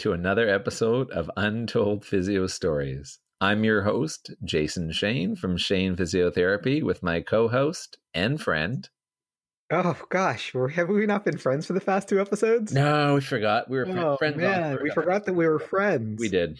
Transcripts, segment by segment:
to another episode of Untold Physio Stories. I'm your host, Jason Shane from Shane Physiotherapy, with my co host and friend. Oh gosh, have we not been friends for the past two episodes? No, we forgot. We were oh, friends. Man, we forgot that we were friends. We did.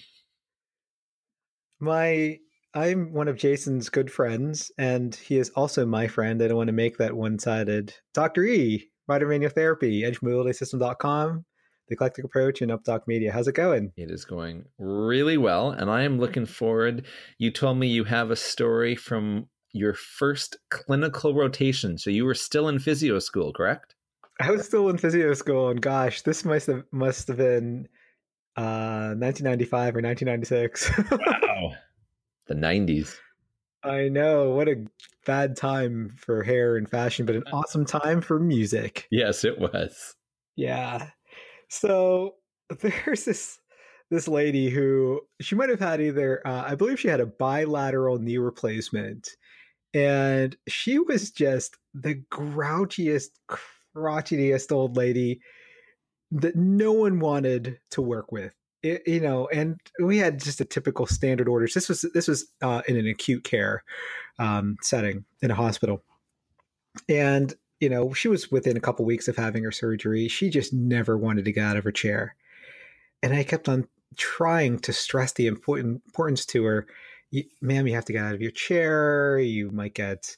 My I'm one of Jason's good friends, and he is also my friend. I don't want to make that one sided. Dr. E, Vitamin Therapy, edgemobilitysystem.com, the eclectic approach and updoc media. How's it going? It is going really well and i am looking forward. You told me you have a story from your first clinical rotation so you were still in physio school correct? I was still in physio school and gosh this must have must have been uh 1995 or 1996 wow. The 90s i know what a bad time for hair and fashion but an awesome time for music. Yes it was. Yeah so there's this this lady who she might have had either uh, I believe she had a bilateral knee replacement, and she was just the grouchiest, crotchetiest old lady that no one wanted to work with. It, you know, and we had just a typical standard orders. This was this was uh, in an acute care um, setting in a hospital, and you know, she was within a couple weeks of having her surgery. She just never wanted to get out of her chair. And I kept on trying to stress the important, importance to her. Ma'am, you have to get out of your chair. You might get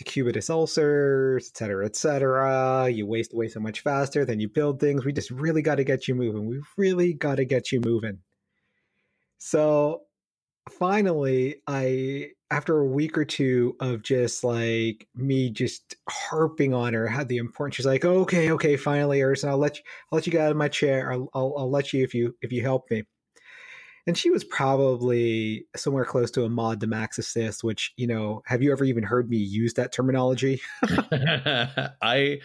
decubitus ulcers, et cetera, et cetera. You waste away so much faster than you build things. We just really got to get you moving. We really got to get you moving. So finally, I after a week or two of just like me just harping on her had the importance she's like okay okay finally Erson, i'll let you i'll let you get out of my chair I'll, I'll, I'll let you if you if you help me. And she was probably somewhere close to a mod to max assist which you know have you ever even heard me use that terminology? I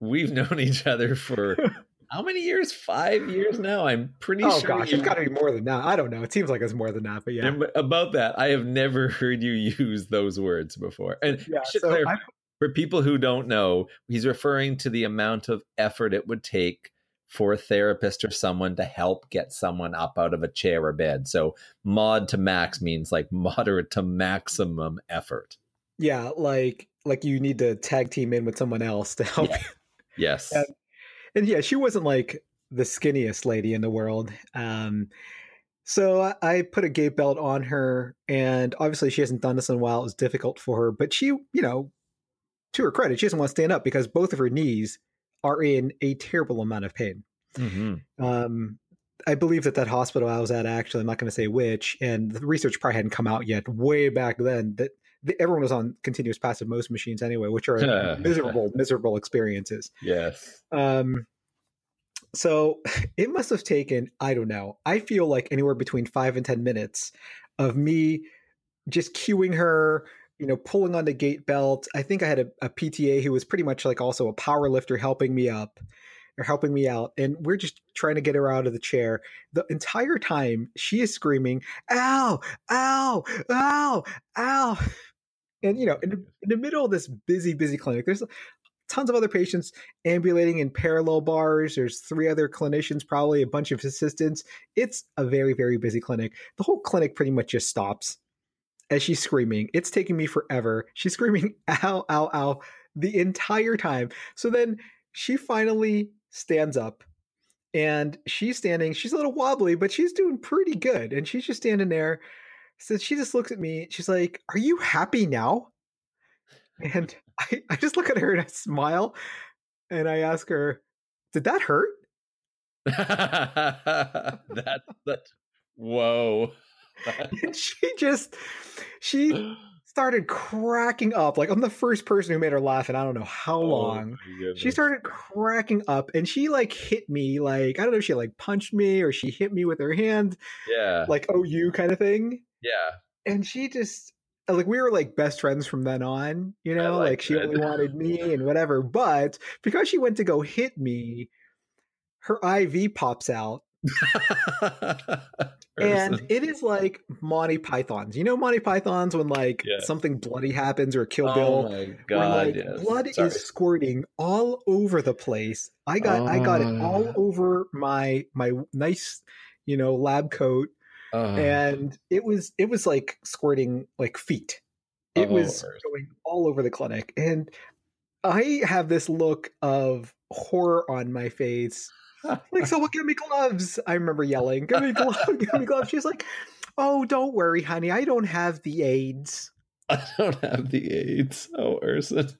we've known each other for how many years? Five years now. I'm pretty oh, sure. Oh gosh, you... it's got to be more than that. I don't know. It seems like it's more than that, but yeah. And about that, I have never heard you use those words before. And yeah, so clarify, for people who don't know, he's referring to the amount of effort it would take for a therapist or someone to help get someone up out of a chair or bed. So mod to max means like moderate to maximum effort. Yeah, like like you need to tag team in with someone else to help. Yeah. Yes. And, and yeah, she wasn't like the skinniest lady in the world. Um, so I put a gait belt on her, and obviously she hasn't done this in a while. It was difficult for her, but she, you know, to her credit, she doesn't want to stand up because both of her knees are in a terrible amount of pain. Mm-hmm. Um, I believe that that hospital I was at, actually, I'm not going to say which, and the research probably hadn't come out yet. Way back then, that the, everyone was on continuous passive motion machines anyway, which are miserable, miserable experiences. Yes. Um, so it must have taken, I don't know, I feel like anywhere between five and 10 minutes of me just cueing her, you know, pulling on the gait belt. I think I had a, a PTA who was pretty much like also a power lifter helping me up or helping me out. And we're just trying to get her out of the chair. The entire time she is screaming, ow, ow, ow, ow. And, you know, in, in the middle of this busy, busy clinic, there's tons of other patients ambulating in parallel bars. There's three other clinicians, probably a bunch of assistants. It's a very, very busy clinic. The whole clinic pretty much just stops as she's screaming. It's taking me forever. She's screaming, ow, ow, ow, the entire time. So then she finally stands up and she's standing. She's a little wobbly, but she's doing pretty good. And she's just standing there. So she just looks at me. She's like, Are you happy now? And I, I just look at her and I smile and I ask her, Did that hurt? that that whoa. and she just she started cracking up. Like I'm the first person who made her laugh and I don't know how oh, long. She started cracking up and she like hit me like I don't know if she like punched me or she hit me with her hand. Yeah. Like oh you kind of thing. Yeah. And she just like we were like best friends from then on, you know, like, like she only wanted me and whatever. But because she went to go hit me, her IV pops out and it is like Monty Python's. You know Monty Python's when like yeah. something bloody happens or Kill Bill. Oh my god! like, yes. Blood Sorry. is squirting all over the place. I got I got it all ah. over my my nice you know lab coat, uh, and it was it was like squirting like feet. It oh, was Earth. going all over the clinic, and I have this look of horror on my face like, someone give me gloves. I remember yelling, give me gloves, give me gloves. She's like, oh, don't worry, honey. I don't have the AIDS. I don't have the AIDS. Oh, Erson.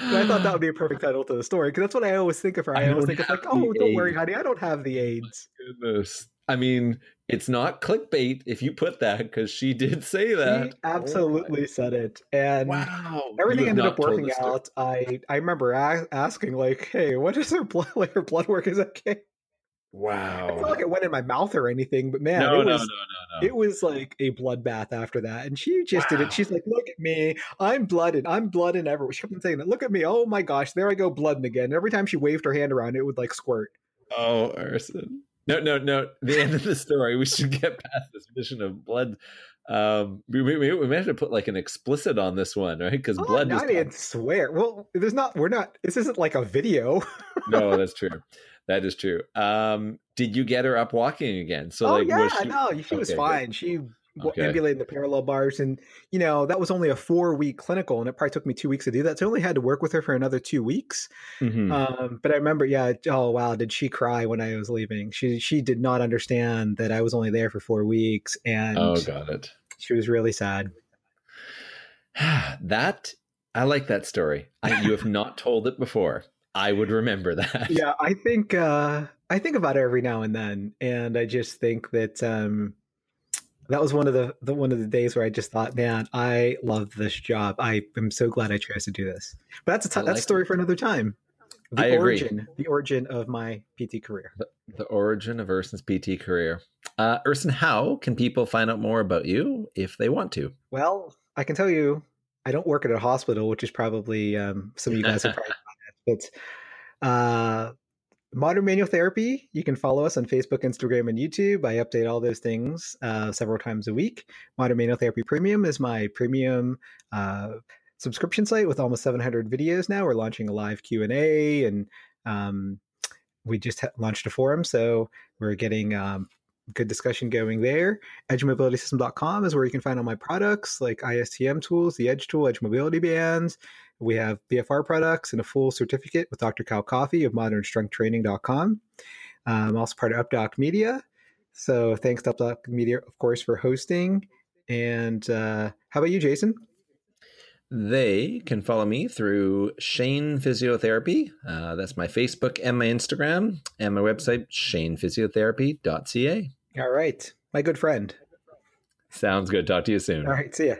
I thought that would be a perfect title to the story because that's what I always think of her. I, I always think of like, oh, don't AIDS. worry, honey. I don't have the AIDS. Goodness. I mean, it's not clickbait if you put that because she did say that. She absolutely oh said it, and wow. everything ended up working out. I I remember a- asking like, "Hey, what is her blood? Like her blood work is okay." Wow. It's not like it went in my mouth or anything, but man, no, it was, no, no, no, no. It was like a bloodbath after that. And she just wow. did it. She's like, look at me. I'm blooded. I'm blooding everywhere. She kept on saying that. Look at me. Oh my gosh. There I go blooding again. And every time she waved her hand around, it would like squirt. Oh, Erson. No, no, no. The end of the story. We should get past this mission of blood. Um, we, we, we may have to put like an explicit on this one, right? Because oh, blood. I didn't swear. Well, there's not. We're not. This isn't like a video. no, that's true. That is true. Um, did you get her up walking again? So, oh like, yeah, she... no, she okay, was fine. Good. She okay. ambulating the parallel bars. And, you know, that was only a four week clinical and it probably took me two weeks to do that. So I only had to work with her for another two weeks. Mm-hmm. Um, but I remember, yeah, oh, wow, did she cry when I was leaving? She, she did not understand that I was only there for four weeks. And oh, got it. She was really sad. that, I like that story. I, you have not told it before. I would remember that. Yeah, I think uh, I think about it every now and then, and I just think that um, that was one of the, the, one of the days where I just thought, man, I love this job. I am so glad I chose to do this. But that's a t- like that's a story it. for another time. The I origin, agree. the origin of my PT career. The, the origin of Erson's PT career. Uh, Erson, how can people find out more about you if they want to? Well, I can tell you, I don't work at a hospital, which is probably um, some of you guys are probably. But uh, Modern Manual Therapy, you can follow us on Facebook, Instagram, and YouTube. I update all those things uh, several times a week. Modern Manual Therapy Premium is my premium uh, subscription site with almost 700 videos now. We're launching a live Q&A and um, we just ha- launched a forum, so we're getting um, good discussion going there. EdgeMobilitySystem.com is where you can find all my products like ISTM tools, the Edge tool, Edge Mobility Bands, we have BFR products and a full certificate with Dr. Cal Coffee of modernstrengthtraining.com. I'm um, also part of UpDoc Media. So thanks to UpDoc Media, of course, for hosting. And uh, how about you, Jason? They can follow me through Shane Physiotherapy. Uh, that's my Facebook and my Instagram, and my website, shanephysiotherapy.ca. All right. My good friend. Sounds good. Talk to you soon. All right. See ya.